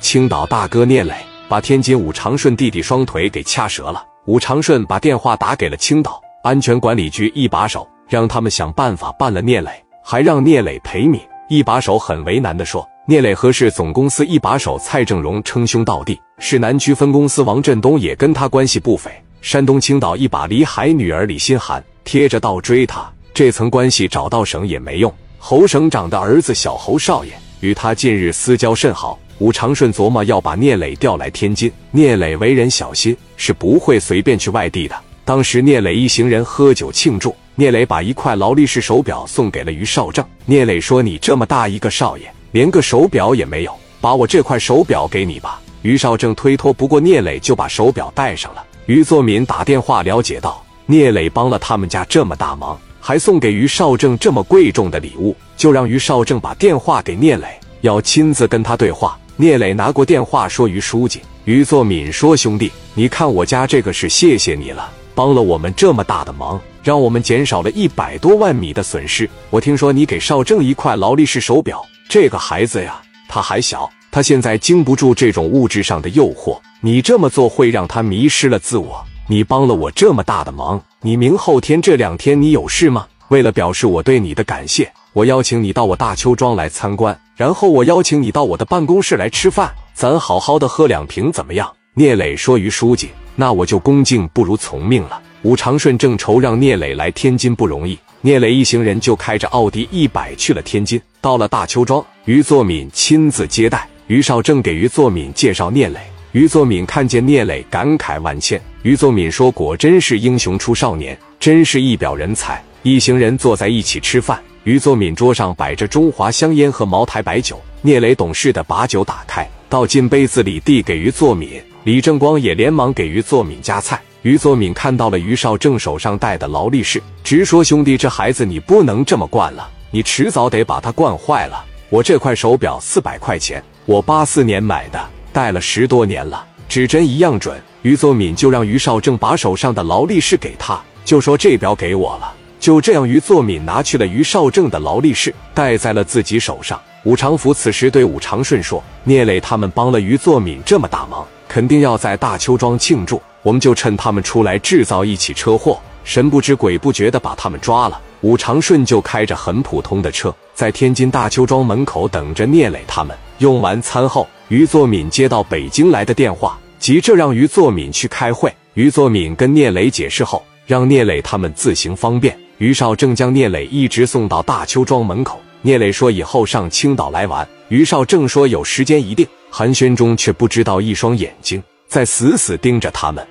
青岛大哥聂磊把天津武长顺弟弟双腿给掐折了。武长顺把电话打给了青岛安全管理局一把手，让他们想办法办了聂磊，还让聂磊赔米。一把手很为难的说：“聂磊和市总公司一把手蔡正荣称兄道弟，市南区分公司王振东也跟他关系不菲。山东青岛一把李海女儿李心寒贴着道追他，这层关系找到省也没用。侯省长的儿子小侯少爷与他近日私交甚好。”武长顺琢磨要把聂磊调来天津。聂磊为人小心，是不会随便去外地的。当时聂磊一行人喝酒庆祝，聂磊把一块劳力士手表送给了于少正。聂磊说：“你这么大一个少爷，连个手表也没有，把我这块手表给你吧。”于少正推脱不过聂磊，就把手表戴上了。于作敏打电话了解到，聂磊帮了他们家这么大忙，还送给于少正这么贵重的礼物，就让于少正把电话给聂磊，要亲自跟他对话。聂磊拿过电话说：“于书记，于作敏说，兄弟，你看我家这个是谢谢你了，帮了我们这么大的忙，让我们减少了一百多万米的损失。我听说你给少正一块劳力士手表，这个孩子呀，他还小，他现在经不住这种物质上的诱惑。你这么做会让他迷失了自我。你帮了我这么大的忙，你明后天这两天你有事吗？为了表示我对你的感谢。”我邀请你到我大邱庄来参观，然后我邀请你到我的办公室来吃饭，咱好好的喝两瓶，怎么样？聂磊说：“于书记，那我就恭敬不如从命了。”武长顺正愁让聂磊来天津不容易，聂磊一行人就开着奥迪一百去了天津。到了大邱庄，于作敏亲自接待，于少正给于作敏介绍聂磊。于作敏看见聂磊，感慨万千。于作敏说：“果真是英雄出少年，真是一表人才。”一行人坐在一起吃饭。于作敏桌上摆着中华香烟和茅台白酒，聂磊懂事的把酒打开，倒进杯子里递给于作敏。李正光也连忙给于作敏夹菜。于作敏看到了于少正手上戴的劳力士，直说：“兄弟，这孩子你不能这么惯了，你迟早得把他惯坏了。我这块手表四百块钱，我八四年买的，戴了十多年了，指针一样准。”于作敏就让于少正把手上的劳力士给他，就说：“这表给我了。”就这样，于作敏拿去了于少正的劳力士，戴在了自己手上。武长福此时对武长顺说：“聂磊他们帮了于作敏这么大忙，肯定要在大邱庄庆祝，我们就趁他们出来制造一起车祸，神不知鬼不觉的把他们抓了。”武长顺就开着很普通的车，在天津大邱庄门口等着聂磊他们。用完餐后，于作敏接到北京来的电话，急着让于作敏去开会。于作敏跟聂磊解释后，让聂磊他们自行方便。于少正将聂磊一直送到大邱庄门口。聂磊说：“以后上青岛来玩。”于少正说：“有时间一定。”寒暄中却不知道一双眼睛在死死盯着他们。